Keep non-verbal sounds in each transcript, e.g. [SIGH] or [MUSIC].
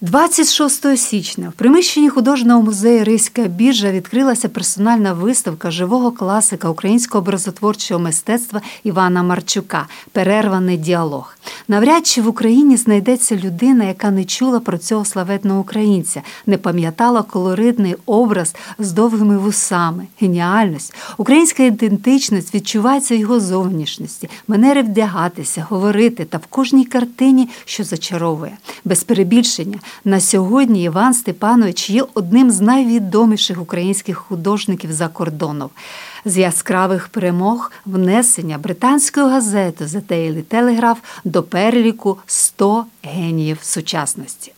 26 січня в приміщенні художнього музею Ризька біржа відкрилася персональна виставка живого класика українського образотворчого мистецтва Івана Марчука Перерваний діалог. Навряд чи в Україні знайдеться людина, яка не чула про цього славетного українця, не пам'ятала колоритний образ з довгими вусами, геніальність, українська ідентичність відчувається в його зовнішності, манери вдягатися, говорити та в кожній картині, що зачаровує, без перебільшення. На сьогодні Іван Степанович є одним з найвідоміших українських художників за кордоном. З яскравих перемог внесення британської газети The Daily Telegraph до переліку 100 геніїв сучасності.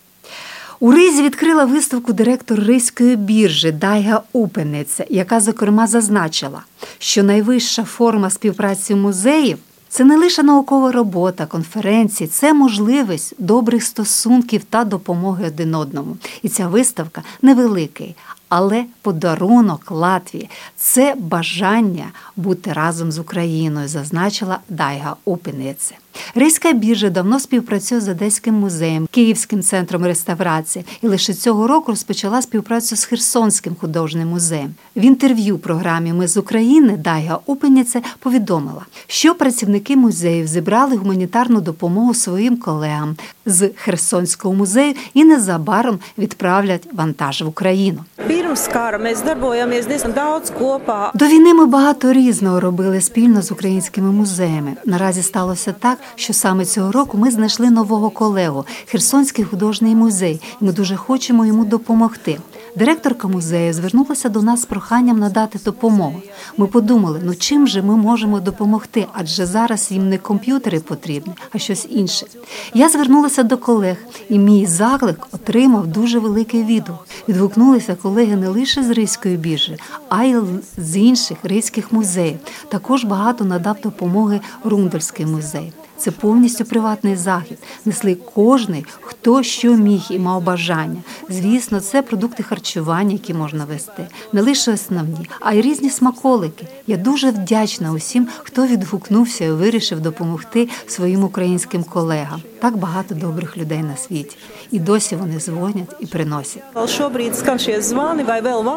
У Ризі відкрила виставку директор Ризької біржі Дайга Упениця, яка, зокрема, зазначила, що найвища форма співпраці музеїв це не лише наукова робота, конференції, це можливість добрих стосунків та допомоги один одному. І ця виставка невеликий, але подарунок Латвії це бажання бути разом з Україною, зазначила Дайга Упінице. Ризька біржа давно співпрацює з Одеським музеєм, Київським центром реставрації і лише цього року розпочала співпрацю з Херсонським художнім музеєм. В інтерв'ю програмі Ми з України Дайга Упеніце повідомила, що працівники музеїв зібрали гуманітарну допомогу своїм колегам з Херсонського музею і незабаром відправлять вантаж в Україну. До війни ми багато різного робили спільно з українськими музеями. Наразі сталося так, що саме цього року ми знайшли нового колегу Херсонський художній музей, і ми дуже хочемо йому допомогти. Директорка музею звернулася до нас з проханням надати допомогу. Ми подумали, ну чим же ми можемо допомогти, адже зараз їм не комп'ютери потрібні, а щось інше. Я звернулася до колег, і мій заклик отримав дуже великий відгук. Відгукнулися колеги не лише з Ризької біржі, а й з інших ризьких музеїв. Також багато надав допомоги Рундельський музей. Це повністю приватний захід. Несли кожний, хто що міг і мав бажання. Звісно, це продукти харчування, які можна вести, не лише основні, а й різні смаколики. Я дуже вдячна усім, хто відгукнувся і вирішив допомогти своїм українським колегам. Так багато добрих людей на світі. І досі вони дзвонять і приносять.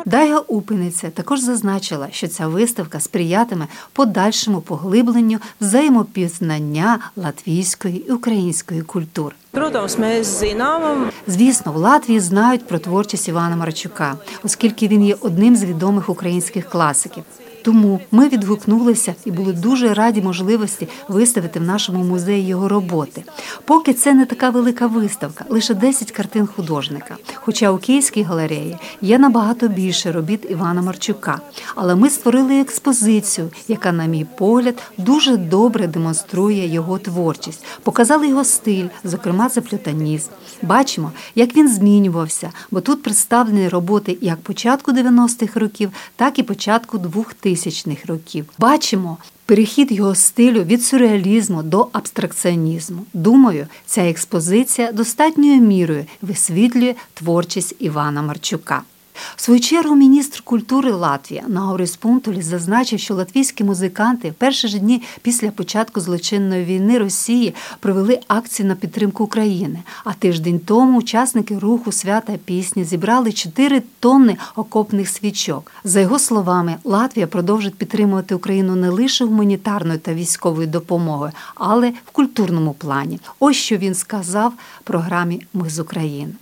Дайга Упиниця також зазначила, що ця виставка сприятиме подальшому поглибленню взаємопізнання латвійської і української культур. Mēs zinām, Звісно, в Латвії знають про творчість Івана Марчука, оскільки він є одним з відомих українських класиків. Тому ми відгукнулися і були дуже раді можливості виставити в нашому музеї його роботи. Поки це не така велика виставка, лише 10 картин художника. Хоча у Київській галереї є набагато більше робіт Івана Марчука. Але ми створили експозицію, яка, на мій погляд, дуже добре демонструє його творчість, показали його стиль, зокрема заплютанізм. Бачимо, як він змінювався, бо тут представлені роботи як початку 90-х років, так і початку 2000-х років. Бачимо. Перехід його стилю від сюрреалізму до абстракціонізму. Думаю, ця експозиція достатньою мірою висвітлює творчість Івана Марчука. В свою чергу міністр культури Латвії Наурис Пунтулі зазначив, що латвійські музиканти в перші ж дні після початку злочинної війни Росії провели акцію на підтримку України. А тиждень тому учасники руху свята пісні зібрали 4 тонни окопних свічок. За його словами, Латвія продовжить підтримувати Україну не лише гуманітарною та військовою допомогою, але в культурному плані. Ось що він сказав програмі Ми з України.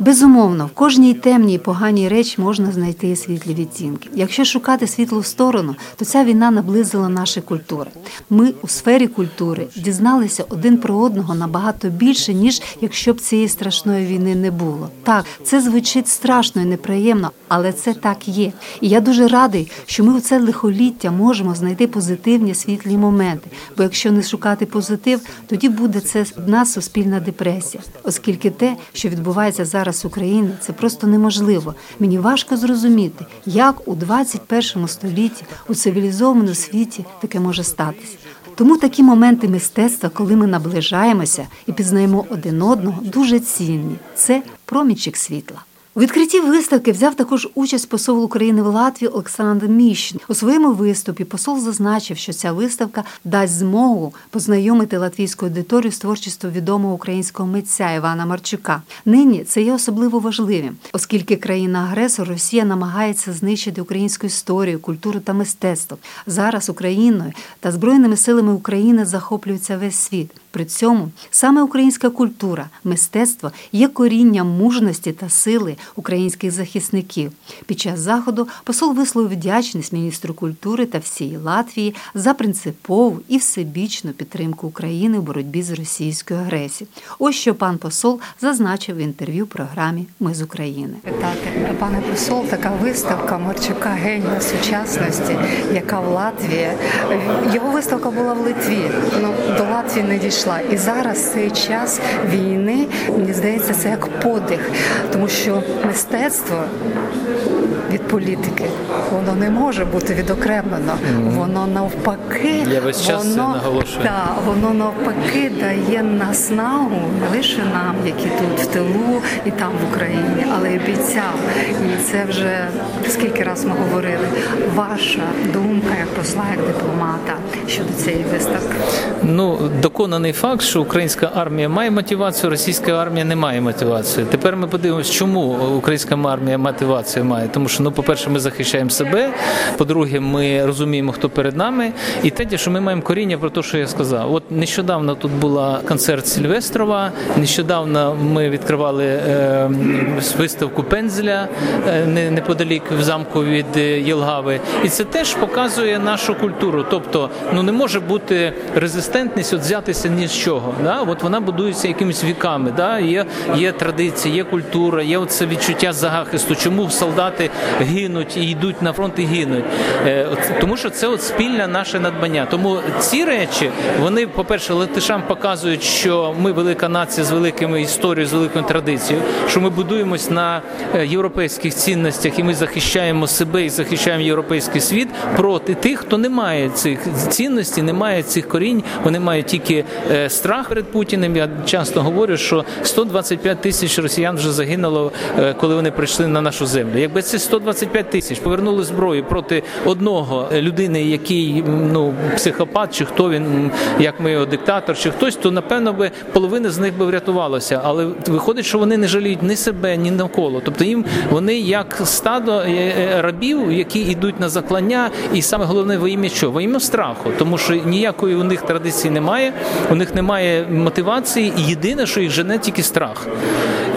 Безумовно, в кожній темній поганій речі можна знайти світлі відтінки. Якщо шукати світлу сторону, то ця війна наблизила наші культури. Ми у сфері культури дізналися один про одного набагато більше, ніж якщо б цієї страшної війни не було. Так, це звучить страшно і неприємно, але це так є. І я дуже радий, що ми у це лихоліття можемо знайти позитивні світлі моменти. Бо якщо не шукати позитив, тоді буде це одна суспільна депресія оскільки те, що відбувається зараз в Україні, це просто неможливо. Мені важко зрозуміти, як у 21 столітті у цивілізованому світі таке може статися. Тому такі моменти мистецтва, коли ми наближаємося і пізнаємо один одного, дуже цінні. Це промічик світла. У відкритті виставки взяв також участь посол України в Латвії Олександр Міщин. У своєму виступі посол зазначив, що ця виставка дасть змогу познайомити латвійську аудиторію з творчістю відомого українського митця Івана Марчука. Нині це є особливо важливим, оскільки країна-агресор Росія намагається знищити українську історію, культуру та мистецтво. Зараз Україною та збройними силами України захоплюється весь світ. При цьому саме українська культура, мистецтво є корінням мужності та сили українських захисників. Під час заходу посол висловив вдячність міністру культури та всієї Латвії за принципову і всебічну підтримку України в боротьбі з російською агресією. Ось що пан посол зазначив в інтерв'ю програмі Ми з України. Питати, пане посол, така виставка Марчука генія сучасності, яка в Латвії. Його виставка була в Литві, ну до Латвії не дійшла. І зараз цей час війни мені здається, це як подих, тому що мистецтво від політики воно не може бути відокремлено. Воно навпаки, Я весь час воно, наголошую. та, воно навпаки дає наснагу не лише нам, які тут в тилу і там в Україні, але й бійцям. І це вже скільки раз ми говорили. Ваша думка як посла, як дипломата щодо цієї виставки. Ну, доконаний факт, що українська армія має мотивацію, російська армія не має мотивації. Тепер ми подивимося, чому українська армія мотивацію має. Тому що, ну, по-перше, ми захищаємо себе. По-друге, ми розуміємо, хто перед нами. І третє, що ми маємо коріння про те, що я сказав. От нещодавно тут була концерт Сільвестрова. Нещодавно ми відкривали е, виставку Пензеля е, неподалік в замку від е, Єлгави. І це теж показує нашу культуру. Тобто, ну не може бути резистентність от взятися ні з чого. Да? От вона будується якимись віками. Да? Є, є традиції, є культура, є оце відчуття захисту. Чому солдати гинуть і йдуть на фронт і гинуть? Е, тому що це от спільне наше надбання. Тому ці речі вони, по-перше, латишам показують, що ми велика нація з великими історією, з великою традицією, що ми будуємось на е, європейських цінностях, і ми захищаємо себе і захищаємо європейський світ проти тих, хто не має цих цінностей, не має цих корінь. Вони мають тільки е, страх перед Путіним. Я часто говорю, що 125 тисяч росіян вже загинуло, коли вони прийшли на нашу землю. Якби ці 125 тисяч повернули зброю проти одного людини, який ну психопат, чи хто він, як ми його диктатор, чи хтось, то напевно би половина з них би врятувалася. Але виходить, що вони не жаліють ні себе, ні навколо. Тобто їм вони як стадо е, е, рабів, які йдуть на заклання, і саме головне во ім'я що? Во ім'я страху, тому що ніякої у них традиції немає, у них немає мотивації, і єдине, що їх жене, тільки страх.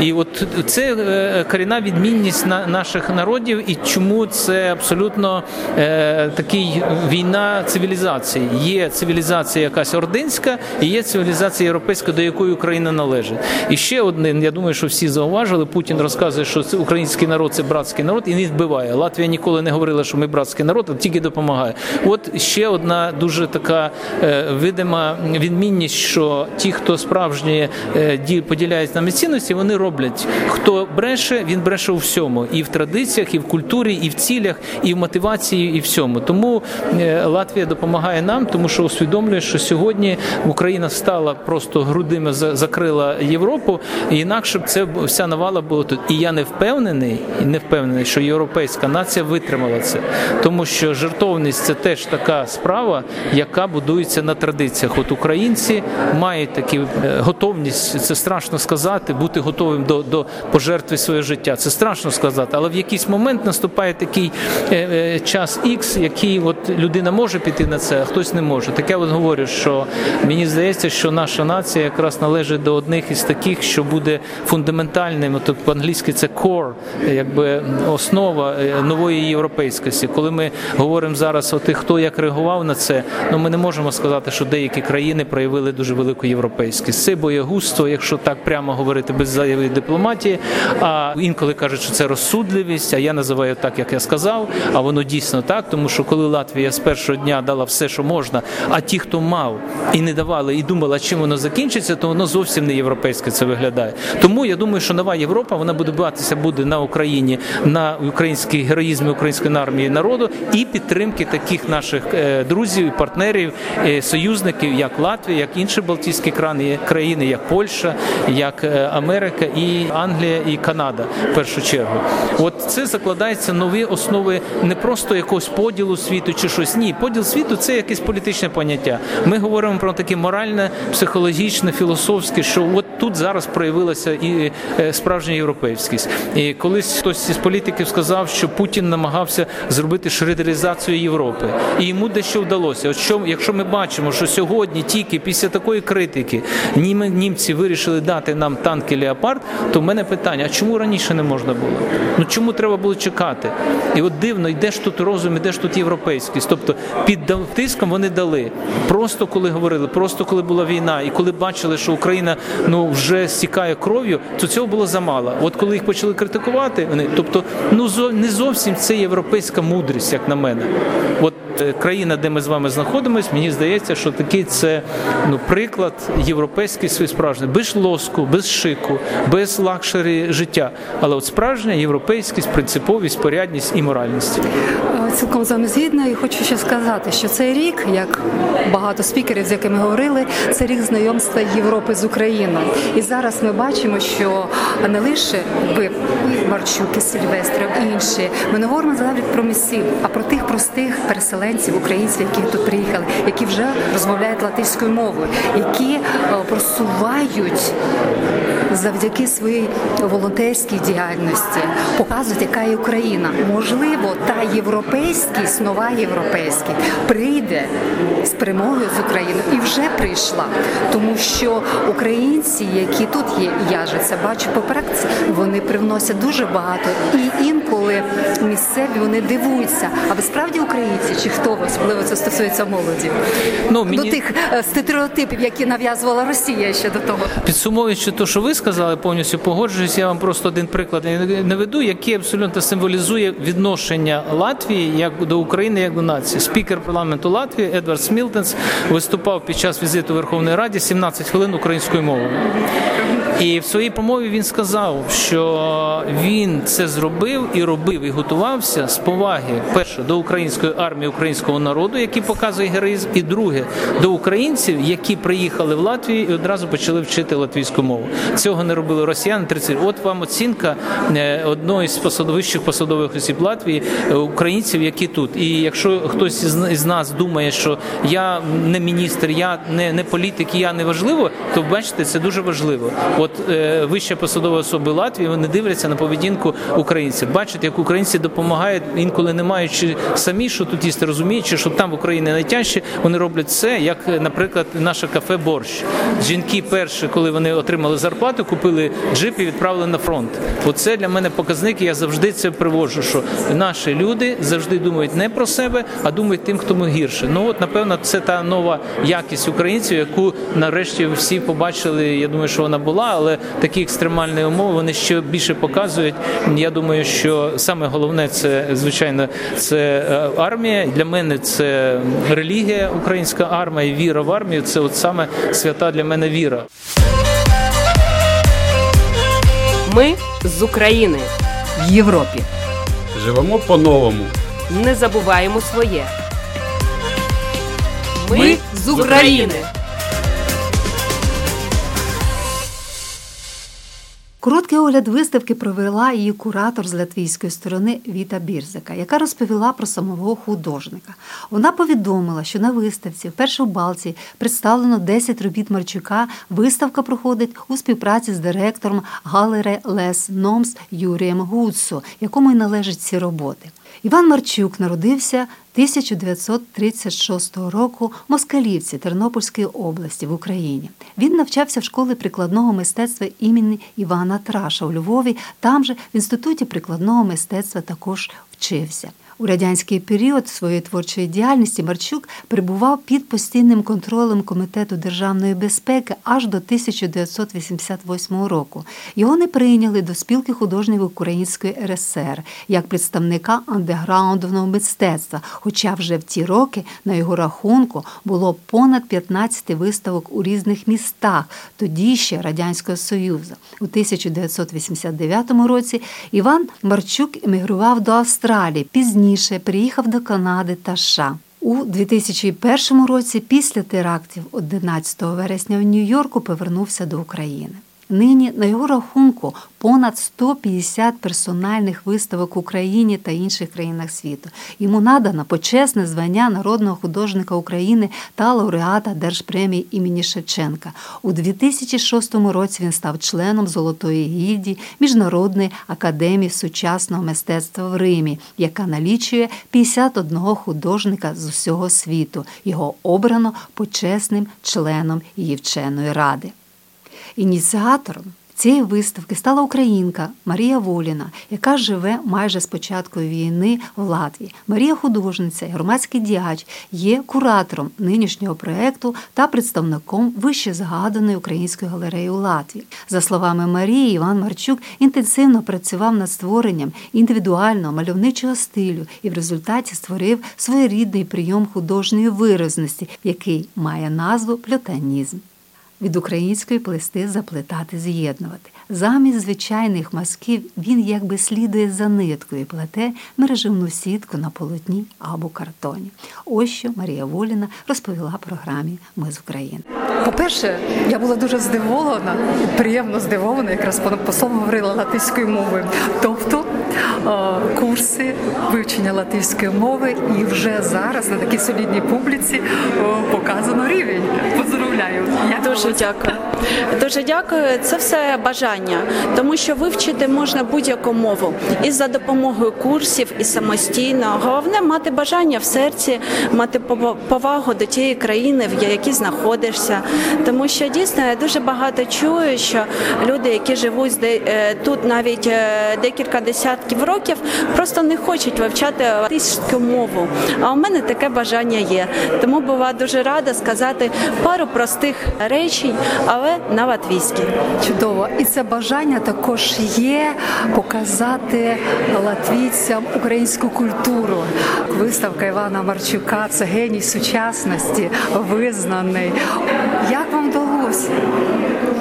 І от це е, корінна відмінність на наших народів, і чому це абсолютно е, такий війна цивілізації. Є цивілізація якась ординська, і є цивілізація європейська, до якої Україна належить. І ще один, я думаю, що всі зауважили. Путін розказує, що це український народ це братський народ, і не вбиває. Латвія ніколи не говорила, що ми братський народ, а тільки допомагає. От ще одна дуже така е, видима відмінність, що ті, хто справжні е, ді- поділяють нами цінності, вони роблять. Хто бреше, він бреше у всьому, і в традиціях, і в культурі, і в цілях, і в мотивації, і всьому. Тому е, Латвія допомагає нам, тому що усвідомлює, що сьогодні Україна стала просто грудима закрила Європу, і інакше б це вся навала була тут. І я не впевнений, не впевнений, що європейська нація витримала це, тому що жертовність це теж така справа, яка будується на традиціях. От українці мають такі е, готовність, це страшно сказати, бути готовим до до пожертви своє життя. Це страшно сказати, але в якийсь момент наступає такий е, е, час X, який от людина може піти на це, а хтось не може. Так я от говорю, що мені здається, що наша нація якраз належить до одних із таких, що буде фундаментальним. От по-англійськи це core, якби основа нової європейськості. Коли ми говоримо зараз, о тих, хто як реагував на це, ну ми не можемо сказати, що деякі країни проявили дуже велику європейськість. Це боягузтво, якщо так прямо говорити без заяви дипломатії. А інколи кажуть, що це розсудливість. А я називаю так, як я сказав. А воно дійсно так, тому що коли Латвія з першого дня дала все, що можна, а ті, хто мав і не давали, і думала, чим воно закінчиться, то воно зовсім не європейське це виглядає. Тому я думаю, що нова Європа вона буде буватися буде на Україні, на українській героїзмі української армії народу і підтримки таких наших е, друзів, партнерів, е, союзників, як Латвія, як інші Балтійські країни, як Польща, як е, Америка і Англія і Канада. В першу чергу, от це закладається нові основи не просто якогось поділу світу чи щось. Ні, поділ світу це якесь політичне поняття. Ми говоримо про таке моральне, психологічне, філософське, що от тут зараз проявилася і справжня європейськість. І колись хтось із політиків сказав, що Путін намагався зробити шредеризацію Європи, і йому дещо вдалося. От що, якщо ми бачимо, що сьогодні тільки після такої критики німці вирішили дати нам танки Леопард, то в мене питання: а чому раніше не можна було? Ну чому треба було чекати? І от дивно, йде ж тут розум, іде ж тут європейськість. Тобто під тиском вони дали. Просто коли говорили, просто коли була війна, і коли бачили, що Україна ну вже стікає кров'ю, то цього було замало. От коли їх почали критикувати, вони тобто, ну не зовсім це європейська мудрість, як на мене. От е, країна, де ми з вами знаходимося, мені здається, що такий це ну приклад європейський свій справжній, без лоску, без шику, без luxury життя. Але от справжня європейськість, принциповість, порядність і моральність. Е, цілком з вами згідна, і хочу ще сказати, що цей рік, як багато спікерів, з якими говорили, це рік знайомства Європи з Україною. І зараз ми бачимо, що не лише ви Марчук і інші, ми не говоримо навіть про місців, а про тих простих переселенців, українців, які тут приїхали, які вже розмовляють латиською мовою, які е, просувають завдяки своїй волонтерській діяльності, показують, яка є Україна. Можливо, та європейськість, нова європейськість прийде з перемогою з України і вже прийшла, тому що українці, які тут є, я же це бачу по практиці, вони привносять дуже багато і інколи місцеві вони дивуються. А ви справді українці чи хто особливо це стосується молоді? Ну мені... до тих е, стереотипів, які нав'язувала Росія ще до того, підсумовуючи те, що ви сказали, повністю погоджуюсь. Я вам просто один приклад наведу, який абсолютно символізує відношення Латвії як до України, як до нації. Спікер парламенту Латвії Едвард Смілтенс виступав під час візиту Верховної Раді 17 хвилин українською мовою. І в своїй промові він сказав, що він це зробив і робив, і готувався з поваги перше до української армії, українського народу, який показує героїзм, і друге до українців, які приїхали в Латвію і одразу почали вчити латвійську мову. Цього не робили росіяни. 30. От вам оцінка е, одної з посадовищих посадових осіб Латвії е, українців, які тут. І якщо хтось із нас думає, що я не міністр, я не, не політик, я не важливо, то бачите, це дуже важливо. От е, вища посадова особи Латвії вони дивляться на поведінку українців. Бачать, як українці допомагають інколи не маючи самі, що тут їсти, розуміючи, що там в Україні найтяжче, вони роблять це, як, наприклад, наше кафе борщ. Жінки перші, коли вони отримали зарплату, купили джип і відправили на фронт. Оце для мене показник. Я завжди це приводжу. Що наші люди завжди думають не про себе, а думають тим, хто ми гірше. Ну от напевно, це та нова якість українців, яку нарешті всі побачили. Я думаю, що вона була але такі екстремальні умови вони ще більше показують. Я думаю, що саме головне це звичайно це е, армія. Для мене це релігія, українська армія, і віра в армію. Це от саме свята для мене віра. Ми з України. В Європі. Живемо по-новому. Не забуваємо своє. Ми з України. Короткий огляд виставки провела її куратор з латвійської сторони Віта Бірзика, яка розповіла про самого художника. Вона повідомила, що на виставці вперше в Балці представлено 10 робіт Марчука. Виставка проходить у співпраці з директором галере Лес Номс Юрієм Гудсо, якому й належать ці роботи. Іван Марчук народився 1936 року в Москалівці Тернопільської області в Україні. Він навчався в школі прикладного мистецтва імені Івана Траша у Львові. Там же в інституті прикладного мистецтва також вчився. У радянський період своєї творчої діяльності Марчук перебував під постійним контролем Комітету державної безпеки аж до 1988 року. Його не прийняли до спілки художників Української РСР як представника андеграундного мистецтва. Хоча вже в ті роки на його рахунку було понад 15 виставок у різних містах, тоді ще Радянського Союзу. У 1989 році Іван Марчук емігрував до Австралії. Пізніше приїхав до Канади та США. У 2001 році, після терактів 11 вересня в Нью-Йорку, повернувся до України. Нині на його рахунку понад 150 персональних виставок в Україні та інших країнах світу. Йому надано почесне звання народного художника України та лауреата Держпремії імені Шевченка. У 2006 році він став членом Золотої гільдії Міжнародної академії сучасного мистецтва в Римі, яка налічує 51 художника з усього світу. Його обрано почесним членом її вченої ради. Ініціатором цієї виставки стала українка Марія Воліна, яка живе майже з початку війни в Латвії. Марія художниця, і громадський діяч, є куратором нинішнього проєкту та представником вище згаданої української галереї у Латвії. За словами Марії, Іван Марчук інтенсивно працював над створенням індивідуального мальовничого стилю і в результаті створив своєрідний прийом художньої виразності, який має назву пльотанізм від української плести заплетати, з'єднувати. Замість звичайних мазків він якби слідує за ниткою, і плете мереживну сітку на полотні або картоні. Ось що Марія Воліна розповіла програмі Ми з України. По-перше, я була дуже здивована, приємно здивована, якраз паном послом говорила латиською мовою. Тобто е, курси вивчення латиської мови, і вже зараз на такій солідній публіці е, показано рівень. Поздравляю. Я Дуже дякую. Дуже дякую. Це все бажання, тому що вивчити можна будь-яку мову і за допомогою курсів, і самостійно. Головне мати бажання в серці, мати повагу до тієї країни, в якій знаходишся. Тому що дійсно я дуже багато чую, що люди, які живуть е, тут навіть е, декілька десятків років, просто не хочуть вивчати латиську мову. А у мене таке бажання є. Тому була дуже рада сказати пару простих речень, але на латвійській. Чудово, і це бажання також є показати латвійцям українську культуру. Виставка Івана Марчука це геній сучасності, визнаний. Як вам вдалося?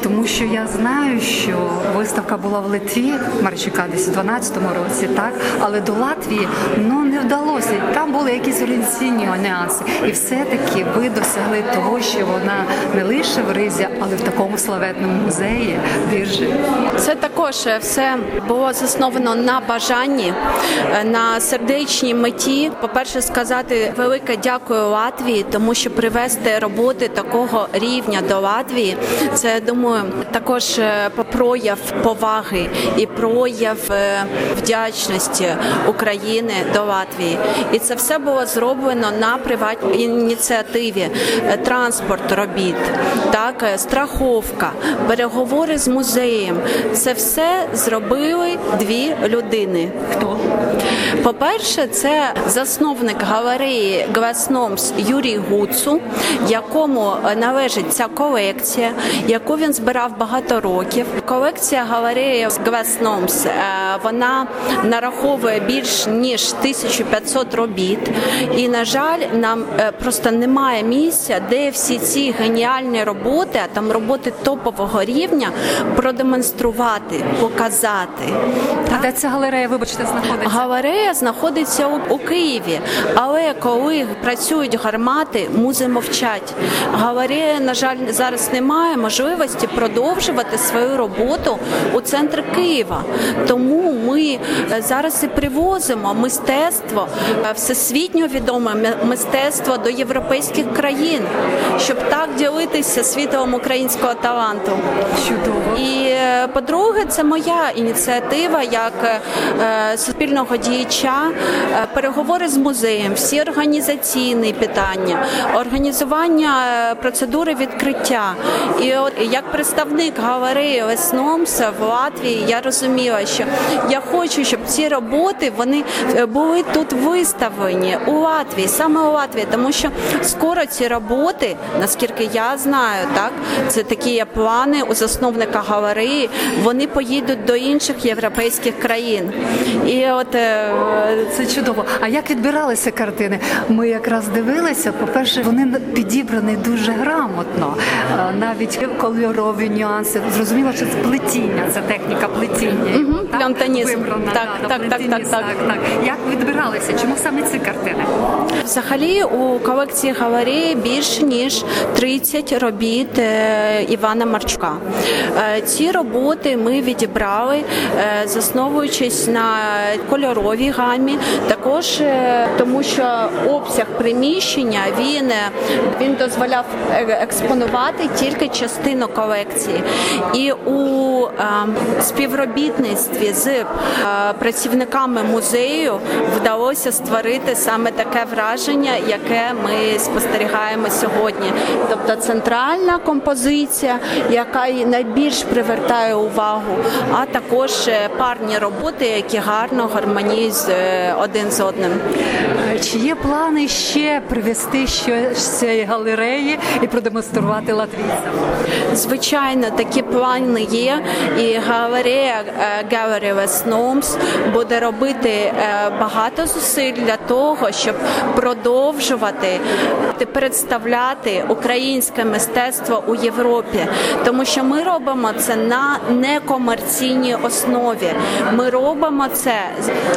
Тому що я знаю, що виставка була в Литві Марчука десь у 12-му році, так але до Латвії ну не вдалося. Там були якісь організаційні нюанси, і все-таки ви досягли того, що вона не лише в Ризі, але в такому славетному музеї біржі. Це також все було засновано на бажанні, на сердечній меті. По перше, сказати велике дякую Латвії, тому що привести роботи такого рівня до Латвії, це я також прояв поваги і прояв вдячності України до Латвії. І це все було зроблено на приватній ініціативі, транспорт робіт, так страховка, переговори з музеєм. Це все зробили дві людини. Хто По-перше, це засновник галереї Гласномс Юрій Гуцу, якому належить ця колекція, яку він збирав багато років. Колекція галереї Гласномс вона нараховує більш ніж 1500 робіт. І, на жаль, нам е, просто немає місця, де всі ці геніальні роботи, а там роботи топового рівня, продемонструвати, показати. А де ця галерея, вибачте, знаходиться? Галерея знаходиться у, у Києві, але коли працюють гармати, музи мовчать. Галерея, на жаль, зараз не має можливості продовжувати свою роботу у центр Києва. Тому ми е, зараз і привозимо мистецтво, е, всесвітньо відоме мистецтво до європейських країн, щоб так ділитися світовим українського таланту. Чудово. І е, по-друге, це моя ініціатива як суспільного діяча, переговори з музеєм, всі організаційні питання, організування процедури відкриття. І от як представник галереї Весномса в Латвії я розуміла, що я хочу, щоб ці роботи вони е, були тут виставлені у Латвії, саме у Латвії, тому що скоро ці роботи, наскільки я знаю, так це такі є плани у засновника галереї. Вони поїдуть до інших європейських країн. І от е, це чудово. А як відбиралися картини? Ми якраз дивилися. По перше, вони підібрані дуже грамотно, е, навіть кольорові нюанси. Зрозуміло, що це плетіння, це техніка плетіння. Угу, Вибрана, так, да, так, так, так, так, так, так. Як відбиралися? Чому саме ці картини? Взагалі у колекції галереї більше ніж 30 робіт е, Івана Марчука. Е, ці роботи ми відібрали, е, засновуючись на кольоровій гамі, також тому, що обсяг приміщення він, він дозволяв експонувати тільки частину колекції. І у співробітництві з працівниками музею вдалося створити саме таке враження, яке ми спостерігаємо сьогодні. Тобто центральна композиція, яка найбільш привертає увагу, а також е, парні роботи, які гарно гармоніюють е, один з одним. Чи є плани ще привезти щось з цієї галереї і продемонструвати латвійцям? Звичайно, такі плани є, і галерея Gallery West Gnomes буде робити багато зусиль для того, щоб продовжувати представляти українське мистецтво у Європі, тому що ми робимо це на некомерційній основі. Ми робимо це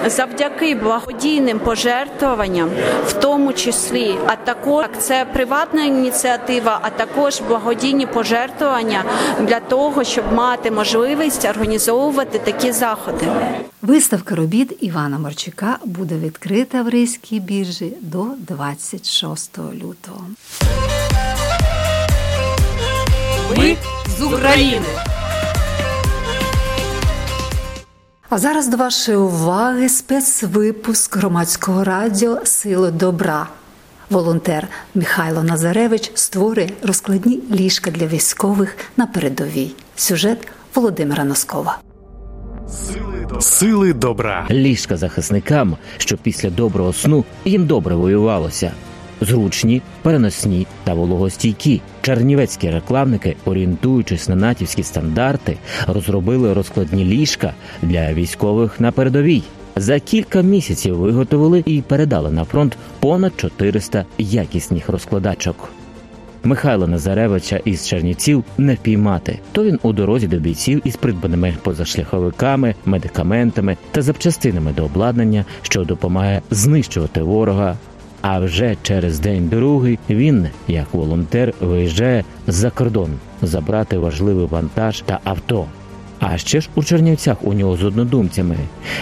завдяки благодійним пожертвуванням, в тому числі, а також це приватна ініціатива, а також благодійні пожертвування для того, щоб мати можливість організовувати такі заходи. Виставка робіт Івана Марчука буде відкрита в Ризькій біржі до 26 лютого. Ми з України. А зараз до вашої уваги спецвипуск громадського радіо Сили добра. Волонтер Михайло Назаревич створює розкладні ліжка для військових на передовій. Сюжет Володимира Носкова. Сили добра. Ліжка захисникам, щоб після доброго сну їм добре воювалося. Зручні, переносні та вологостійкі. Чернівецькі рекламники, орієнтуючись на натівські стандарти, розробили розкладні ліжка для військових на передовій. За кілька місяців виготовили і передали на фронт понад 400 якісних розкладачок. Михайла Назаревича із Чернівців не впіймати. То він у дорозі до бійців із придбаними позашляховиками, медикаментами та запчастинами до обладнання, що допомагає знищувати ворога. А вже через день другий він, як волонтер, виїжджає за кордон забрати важливий вантаж та авто. А ще ж у Чернівцях у нього з однодумцями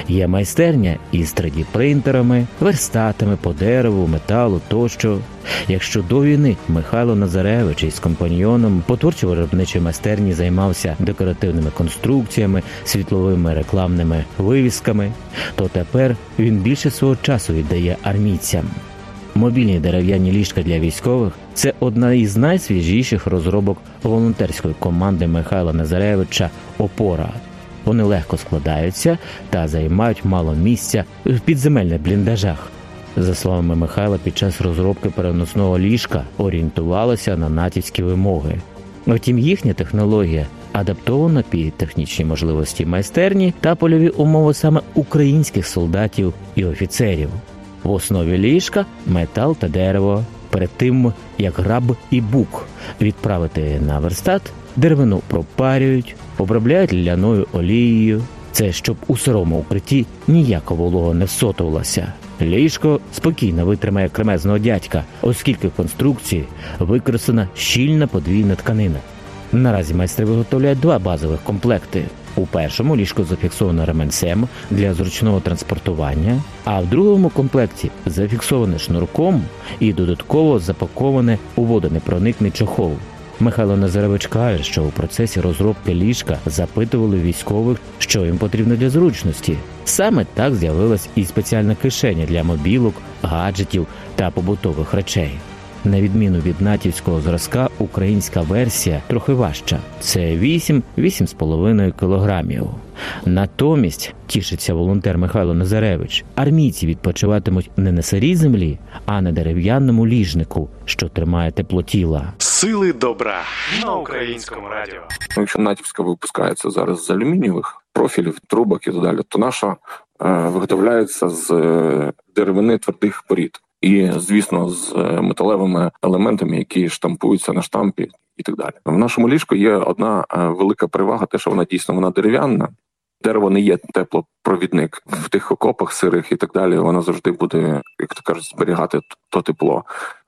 є майстерня із 3D-принтерами, верстатами по дереву, металу тощо. Якщо до війни Михайло Назаревич із компаньйоном по творчо виробничій майстерні займався декоративними конструкціями, світловими рекламними вивісками, то тепер він більше свого часу віддає армійцям. Мобільні дерев'яні ліжка для військових це одна із найсвіжіших розробок волонтерської команди Михайла Назаревича Опора. Вони легко складаються та займають мало місця в підземельних бліндажах. За словами Михайла, під час розробки переносного ліжка орієнтувалися на натівські вимоги. Втім, їхня технологія адаптована під технічні можливості майстерні та польові умови саме українських солдатів і офіцерів. В основі ліжка метал та дерево. Перед тим як граб і бук відправити на верстат, деревину пропарюють, обробляють ляною олією. Це щоб у сирому укритті ніяка волога не всотувалася. Ліжко спокійно витримає кремезного дядька, оскільки в конструкції використана щільна подвійна тканина. Наразі майстри виготовляють два базових комплекти. У першому ліжко зафіксоване ременцем для зручного транспортування, а в другому комплекті зафіксоване шнурком і додатково запаковане у водонепроникний чохол. Михайло Назаревич каже, що у процесі розробки ліжка запитували військових, що їм потрібно для зручності. Саме так з'явилась і спеціальна кишеня для мобілок, гаджетів та побутових речей. На відміну від натівського зразка, українська версія трохи важча це 8-8,5 кілограмів. Натомість тішиться волонтер Михайло Назаревич. Армійці відпочиватимуть не на сирій землі, а на дерев'яному ліжнику, що тримає тепло тіла. Сили добра на українському радіо. Якщо натівська випускається зараз з алюмінієвих профілів, трубок і так далі, то наша е, виготовляється з е, деревини твердих порід. І звісно, з е, металевими елементами, які штампуються на штампі, і так далі. В нашому ліжку є одна е, велика перевага, те, що вона дійсно вона дерев'яна. Дерево не є теплопровідник в тих окопах сирих і так далі. Воно завжди буде, як то кажуть, зберігати то тепло.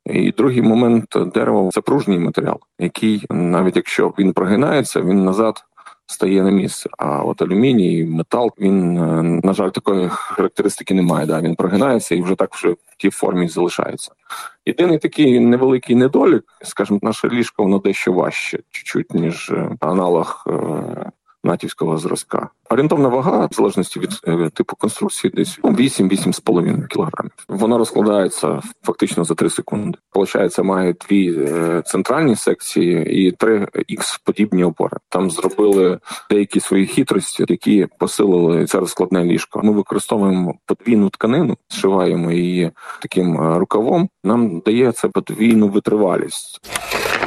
І другий момент дерево це пружній матеріал, який навіть якщо він прогинається, він назад стає на місце. А от алюміній, метал, він е, на жаль, такої характеристики немає. Да, він прогинається і вже так вже в тій формі залишається. Єдиний такий невеликий недолік, скажімо, наше ліжко воно дещо важче, чуть-чуть ніж е, аналог е, натівського зразка. Орієнтовна вага, в залежності від е, типу конструкції, десь 8-8,5 кілограмів. Вона розкладається фактично за 3 секунди. Получається, має дві е, центральні секції і три ікс подібні опори. Там зробили деякі свої хитрості, які посилили це розкладне ліжко. Ми використовуємо подвійну тканину, зшиваємо її таким е, рукавом. Нам дає це подвійну витривалість.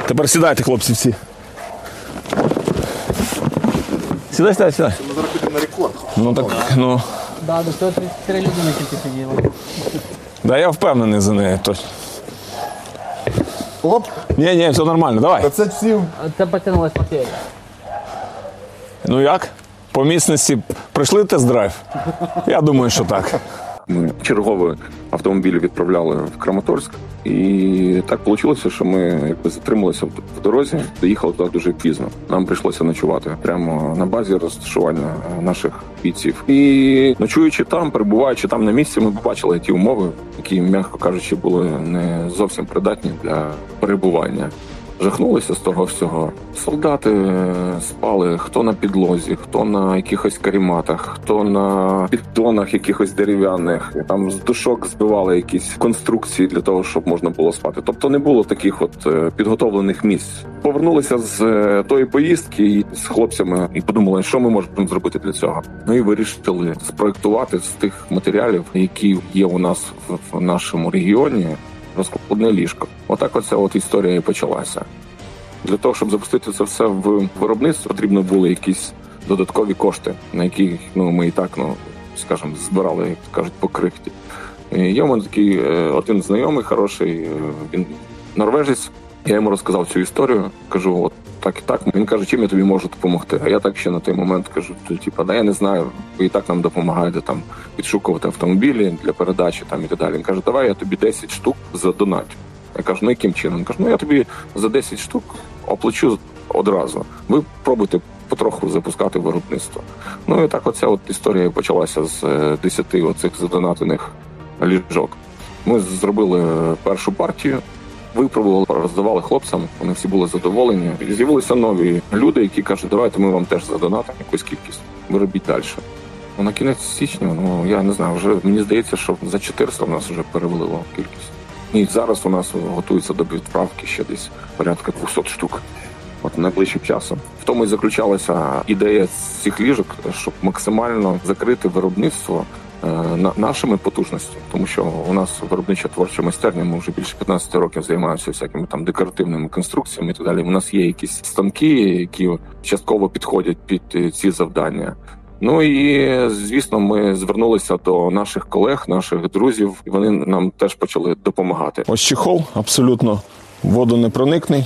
Тепер сідайте, хлопці, всі. Сідай, сідай, сідай. Ми зараз підемо на рекорд. Ну так, ну. Да, до цього 33 людини тільки сиділи. Да, я впевнений за неї точно. Оп. Ні, ні, все нормально, давай. Це всі. Це потягнулась потеря. Ну як? По міцності пройшли тест-драйв? Я думаю, що так. Ми чергові автомобілі відправляли в Краматорськ, і так вийшло, що ми якби затрималися в дорозі, доїхали туди дуже пізно. Нам прийшлося ночувати прямо на базі розташування наших бійців. І ночуючи там, перебуваючи там на місці, ми побачили ті умови, які, м'яко кажучи, були не зовсім придатні для перебування. Жахнулися з того всього. Солдати е, спали хто на підлозі, хто на якихось каріматах, хто на піддонах якихось дерев'яних. Там з душок збивали якісь конструкції для того, щоб можна було спати. Тобто не було таких от е, підготовлених місць. Повернулися з е, тої поїздки з хлопцями і подумали, що ми можемо зробити для цього. Ну і вирішили спроектувати з тих матеріалів, які є у нас в нашому регіоні розкладне ліжко. Отак оця от історія і почалася. Для того, щоб запустити це все в виробництво, потрібно були якісь додаткові кошти, на які ну, ми і так, ну скажімо, збирали, як кажуть, по крихті. Є в мене такий е, один знайомий, хороший, е, він норвежець. Я йому розказав цю історію. Кажу, от так і так. Він каже, чим я тобі можу допомогти. А я так ще на той момент кажу: типу, да я не знаю, ви і так нам допомагаєте там підшукувати автомобілі для передачі там і так далі. Він каже, давай я тобі 10 штук за. Я кажу, ну яким чином? Він каже, ну я тобі за 10 штук оплачу одразу. Ви пробуйте потроху запускати виробництво. Ну і так, оця от історія почалася з 10 оцих задонатених ліжок. Ми зробили першу партію. Випробували, роздавали хлопцям, вони всі були задоволені. З'явилися нові люди, які кажуть, давайте ми вам теж задонатимо якусь кількість. Ви робіть далі. Ну, на кінець січня, ну я не знаю, вже мені здається, що за 400 в нас вже перевелило кількість. І зараз у нас готується до відправки ще десь порядка 200 штук. от найближчим часом. В тому і заключалася ідея цих ліжок, щоб максимально закрити виробництво нашими потужностями, тому що у нас виробнича творча майстерня. Ми вже більше 15 років займаємося всякими там декоративними конструкціями і так далі. У нас є якісь станки, які частково підходять під е, ці завдання. Ну і звісно, ми звернулися до наших колег, наших друзів, і вони нам теж почали допомагати. Ось чехол абсолютно водонепроникний.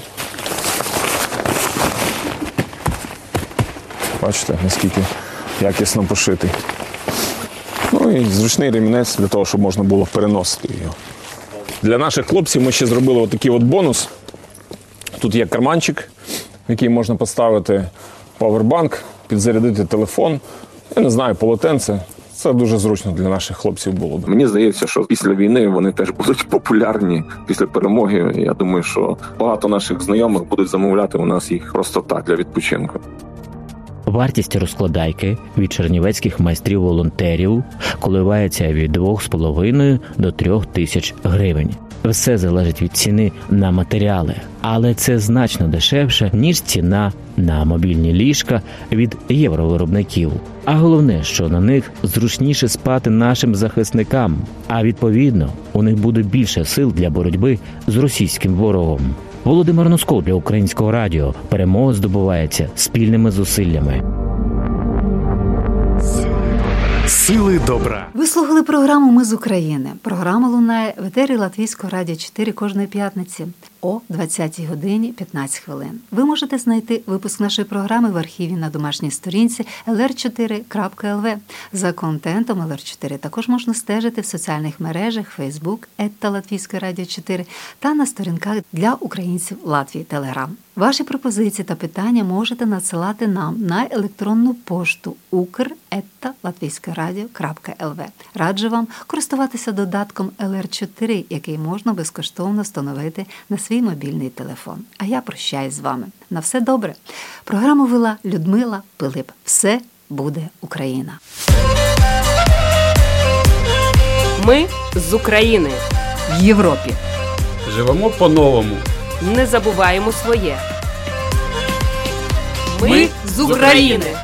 Бачите, наскільки якісно пошитий. Ну і зручний ремінець для того, щоб можна було переносити його. Для наших хлопців ми ще зробили отакий от бонус. Тут є карманчик, в який можна поставити павербанк, підзарядити телефон. Я не знаю, полотенце. Це дуже зручно для наших хлопців було. б. Мені здається, що після війни вони теж будуть [LAUGHS] популярні після перемоги. Я думаю, що багато наших знайомих будуть замовляти у нас їх просто так для відпочинку. Вартість розкладайки від чернівецьких майстрів-волонтерів коливається від 2,5 до 3 тисяч гривень. Все залежить від ціни на матеріали, але це значно дешевше, ніж ціна на мобільні ліжка від євровиробників. А головне, що на них зручніше спати нашим захисникам, а відповідно у них буде більше сил для боротьби з російським ворогом. Володимир Носков для українського радіо. Перемога здобувається спільними зусиллями. Сили добра. Ви слухали програму Ми з України. Програма лунає в етері Латвійського радіо 4 кожної п'ятниці о 20-й годині 15 хвилин. Ви можете знайти випуск нашої програми в архіві на домашній сторінці lr4.lv. За контентом LR4 також можна стежити в соціальних мережах Facebook, ета Латвійське радіо 4 та на сторінках для українців Латвії Телеграм. Ваші пропозиції та питання можете надсилати нам на електронну пошту ukr.latviskaradio.lv. Раджу вам користуватися додатком LR4, який можна безкоштовно встановити на свій мобільний телефон. А я прощаюсь з вами. На все добре. Програму вела Людмила Пилип. Все буде Україна. Ми з України В Європі. Живемо по-новому. не забуваємо своє. Ми з України.